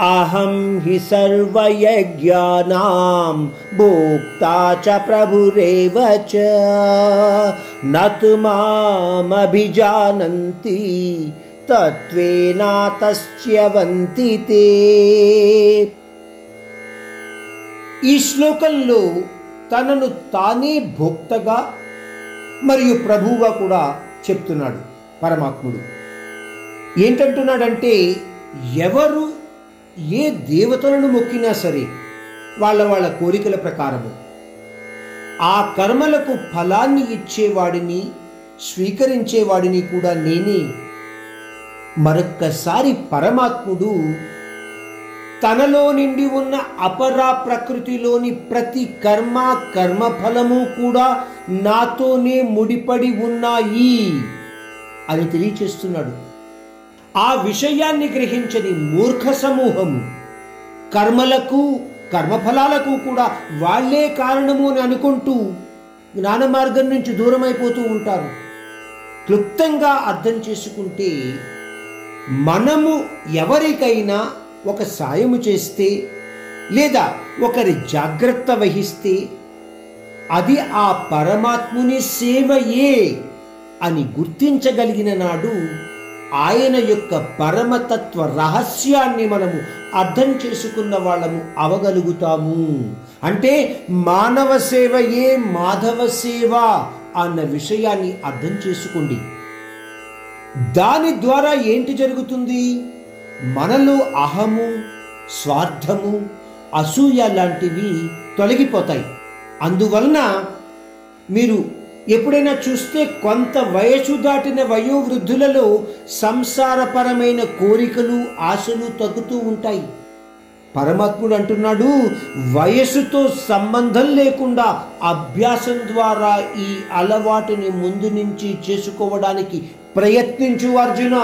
అహం హి సర్వయజ్ఞానాం భోక్తా చ ప్రభురేవ చ. నతు మామభిజానంతి తత్వేనాతస్య తే. ఈ శ్లోకంలో తనను తానే భోక్తగా మరియు ప్రభువుగా కూడా చెప్తున్నాడు పరమాత్ముడు. ఏంటంటున్నాడంటే ఎవరు ఏ దేవతలను మొక్కినా సరే వాళ్ళ వాళ్ళ కోరికల ప్రకారము. ఆ కర్మలకు ఫలాన్ని ఇచ్చేవాడిని స్వీకరించేవాడిని కూడా నేనే. మరొక్కసారి పరమాత్ముడు తనలో నిండి ఉన్న అపరా ప్రకృతిలోని ప్రతి కర్మ కర్మఫలము కూడా నాతోనే ముడిపడి ఉన్నాయి అని తెలియచేస్తున్నాడు. ఆ విషయాన్ని గ్రహించని మూర్ఖ సమూహము కర్మలకు కర్మఫలాలకు కూడా వాళ్ళే కారణము అని అనుకుంటూ జ్ఞాన మార్గం నుంచి దూరమైపోతూ ఉంటారు. క్లుప్తంగా అర్థం చేసుకుంటే మనము ఎవరికైనా ఒక సాయము చేస్తే లేదా ఒకరి జాగ్రత్త వహిస్తే అది ఆ పరమాత్ముని సేవయే అని గుర్తించగలిగిన నాడు ఆయన యొక్క పరమతత్వ రహస్యాన్ని మనము అర్థం చేసుకున్న వాళ్ళము అవగలుగుతాము. అంటే మానవ సేవయే మాధవ సేవ అన్న విషయాన్ని అర్థం చేసుకోండి. దాని ద్వారా ఏంటి జరుగుతుంది? మనలో అహము స్వార్థము అసూయ లాంటివి తొలగిపోతాయి. అందువలన మీరు ఎప్పుడైనా చూస్తే కొంత వయసు దాటిన వయోవృద్ధులలో సంసారపరమైన కోరికలు ఆశలు తగ్గుతూ ఉంటాయి. పరమాత్ముడు అంటున్నాడు వయసుతో సంబంధం లేకుండా అభ్యాసం ద్వారా ఈ అలవాటుని ముందు నుంచి చేసుకోవడానికి ప్రయత్నించు అర్జున.